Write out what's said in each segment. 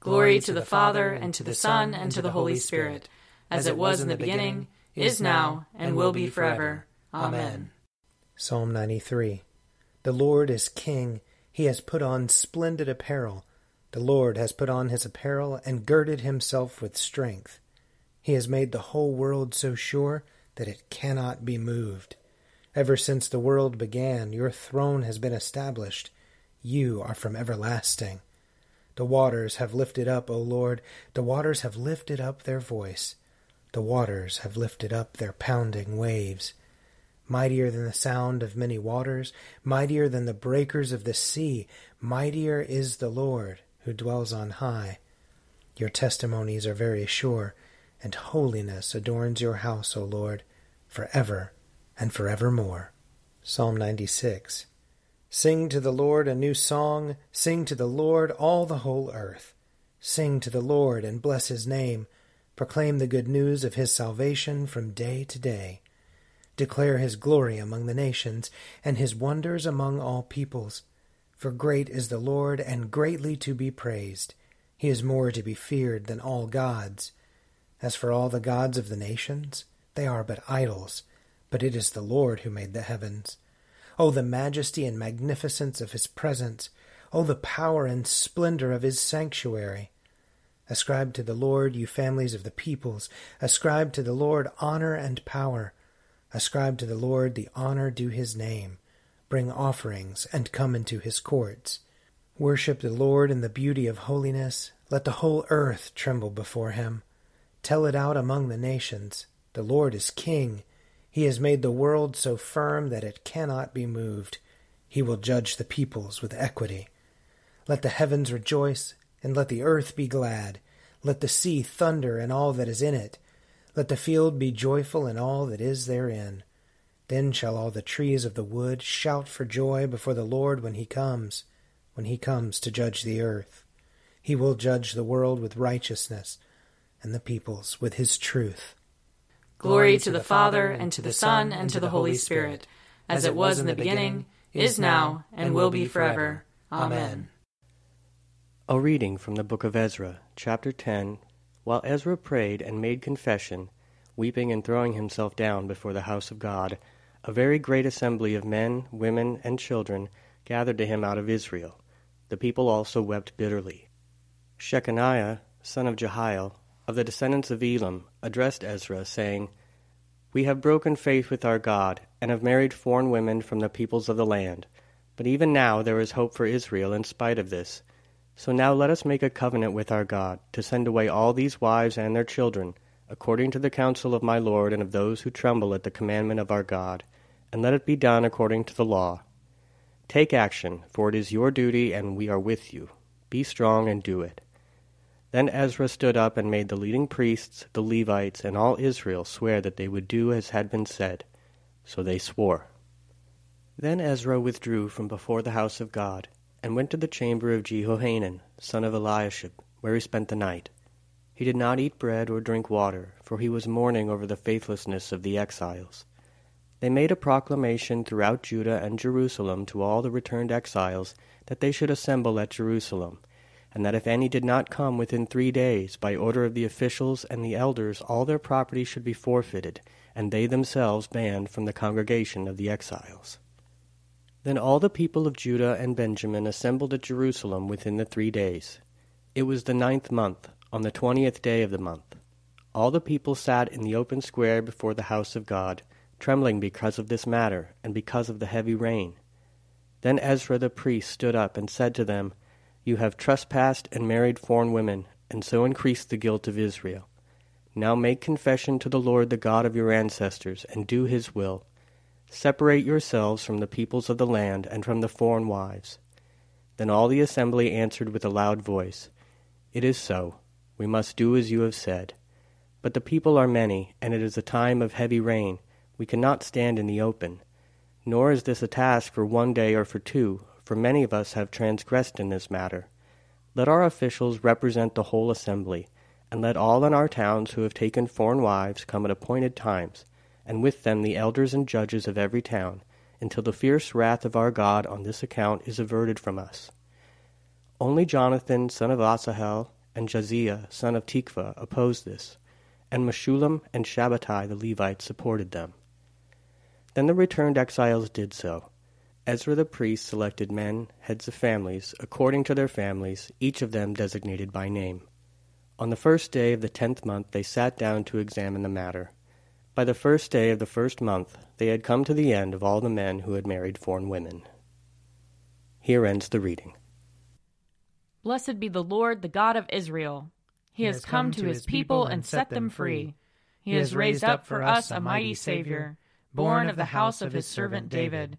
Glory to the Father, and to the Son, and to the Holy Spirit, as it was in the beginning, is now, and will be forever. Amen. Psalm 93 The Lord is King. He has put on splendid apparel. The Lord has put on his apparel and girded himself with strength. He has made the whole world so sure that it cannot be moved. Ever since the world began, your throne has been established. You are from everlasting. The waters have lifted up, O Lord, the waters have lifted up their voice. The waters have lifted up their pounding waves. Mightier than the sound of many waters, mightier than the breakers of the sea, mightier is the Lord who dwells on high. Your testimonies are very sure, and holiness adorns your house, O Lord, for ever and for forevermore. Psalm 96 Sing to the Lord a new song, sing to the Lord all the whole earth. Sing to the Lord and bless his name. Proclaim the good news of his salvation from day to day. Declare his glory among the nations, and his wonders among all peoples. For great is the Lord, and greatly to be praised. He is more to be feared than all gods. As for all the gods of the nations, they are but idols, but it is the Lord who made the heavens. Oh, the majesty and magnificence of his presence! Oh, the power and splendor of his sanctuary! Ascribe to the Lord, you families of the peoples. Ascribe to the Lord honor and power. Ascribe to the Lord the honor due his name. Bring offerings and come into his courts. Worship the Lord in the beauty of holiness. Let the whole earth tremble before him. Tell it out among the nations. The Lord is king. He has made the world so firm that it cannot be moved. He will judge the peoples with equity. Let the heavens rejoice, and let the earth be glad. Let the sea thunder and all that is in it. Let the field be joyful and all that is therein. Then shall all the trees of the wood shout for joy before the Lord when he comes, when he comes to judge the earth. He will judge the world with righteousness, and the peoples with his truth. Glory to the Father, and to the Son, and to the Holy Spirit, as it was in the beginning, is now, and will be forever. Amen. A reading from the book of Ezra, chapter 10. While Ezra prayed and made confession, weeping and throwing himself down before the house of God, a very great assembly of men, women, and children gathered to him out of Israel. The people also wept bitterly. Shechaniah, son of Jehiel, of the descendants of Elam, addressed Ezra, saying, We have broken faith with our God, and have married foreign women from the peoples of the land. But even now there is hope for Israel in spite of this. So now let us make a covenant with our God, to send away all these wives and their children, according to the counsel of my Lord and of those who tremble at the commandment of our God, and let it be done according to the law. Take action, for it is your duty, and we are with you. Be strong and do it. Then Ezra stood up and made the leading priests, the Levites, and all Israel swear that they would do as had been said. So they swore. Then Ezra withdrew from before the house of God, and went to the chamber of Jehohanan, son of Eliashib, where he spent the night. He did not eat bread or drink water, for he was mourning over the faithlessness of the exiles. They made a proclamation throughout Judah and Jerusalem to all the returned exiles that they should assemble at Jerusalem and that if any did not come within three days, by order of the officials and the elders, all their property should be forfeited, and they themselves banned from the congregation of the exiles. Then all the people of Judah and Benjamin assembled at Jerusalem within the three days. It was the ninth month, on the twentieth day of the month. All the people sat in the open square before the house of God, trembling because of this matter, and because of the heavy rain. Then Ezra the priest stood up and said to them, You have trespassed and married foreign women, and so increased the guilt of Israel. Now make confession to the Lord the God of your ancestors, and do his will. Separate yourselves from the peoples of the land and from the foreign wives. Then all the assembly answered with a loud voice, It is so. We must do as you have said. But the people are many, and it is a time of heavy rain. We cannot stand in the open. Nor is this a task for one day or for two, for many of us have transgressed in this matter. Let our officials represent the whole assembly, and let all in our towns who have taken foreign wives come at appointed times, and with them the elders and judges of every town, until the fierce wrath of our God on this account is averted from us. Only Jonathan, son of Asahel, and Jahzeiah, son of Tikvah, opposed this, and Meshullam and Shabbatai the Levite supported them. Then the returned exiles did so. Ezra the priest selected men, heads of families, according to their families, each of them designated by name. On the first day of the tenth month they sat down to examine the matter. By the first day of the first month they had come to the end of all the men who had married foreign women. Here ends the reading. Blessed be the Lord, the God of Israel. He has come to his people and set them free. He has raised up for us a mighty Savior, born of the house of his servant David.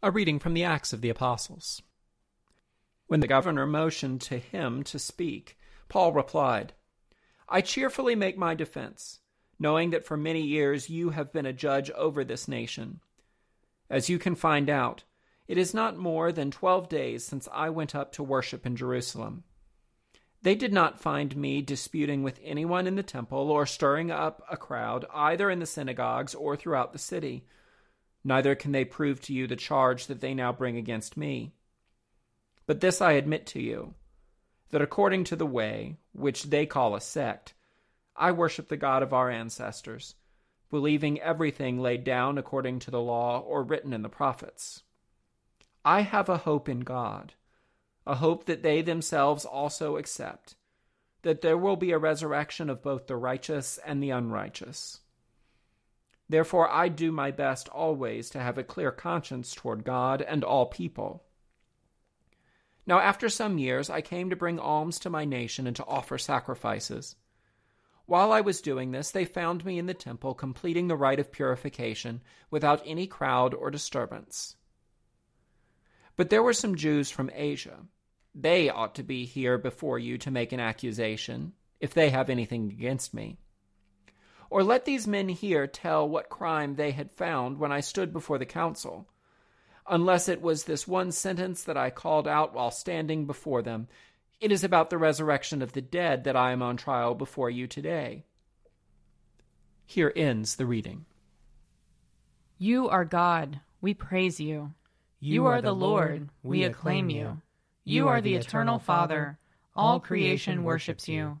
A reading from the Acts of the Apostles. When the governor motioned to him to speak, Paul replied, I cheerfully make my defense, knowing that for many years you have been a judge over this nation. As you can find out, it is not more than twelve days since I went up to worship in Jerusalem. They did not find me disputing with anyone in the temple or stirring up a crowd either in the synagogues or throughout the city. Neither can they prove to you the charge that they now bring against me. But this I admit to you that according to the way, which they call a sect, I worship the God of our ancestors, believing everything laid down according to the law or written in the prophets. I have a hope in God, a hope that they themselves also accept, that there will be a resurrection of both the righteous and the unrighteous. Therefore, I do my best always to have a clear conscience toward God and all people. Now, after some years, I came to bring alms to my nation and to offer sacrifices. While I was doing this, they found me in the temple completing the rite of purification without any crowd or disturbance. But there were some Jews from Asia. They ought to be here before you to make an accusation, if they have anything against me. Or let these men here tell what crime they had found when I stood before the council unless it was this one sentence that I called out while standing before them. It is about the resurrection of the dead that I am on trial before you today. Here ends the reading. You are God, we praise you. You, are the Lord, we acclaim you. You are the eternal Father, all creation worships you.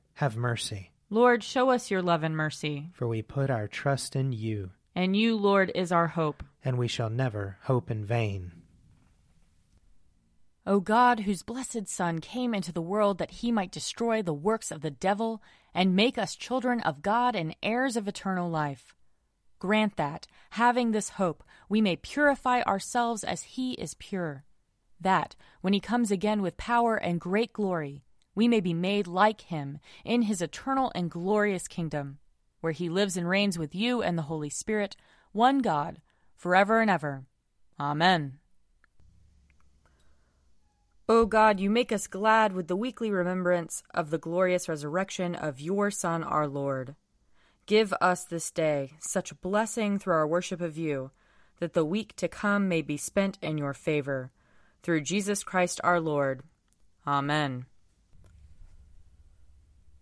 Have mercy. Lord, show us your love and mercy. For we put our trust in you. And you, Lord, is our hope. And we shall never hope in vain. O God, whose blessed Son came into the world that he might destroy the works of the devil and make us children of God and heirs of eternal life, grant that, having this hope, we may purify ourselves as he is pure, that, when he comes again with power and great glory, we may be made like him in his eternal and glorious kingdom, where he lives and reigns with you and the Holy Spirit, one God, forever and ever. Amen. O God, you make us glad with the weekly remembrance of the glorious resurrection of your Son, our Lord. Give us this day such blessing through our worship of you, that the week to come may be spent in your favor. Through Jesus Christ our Lord. Amen.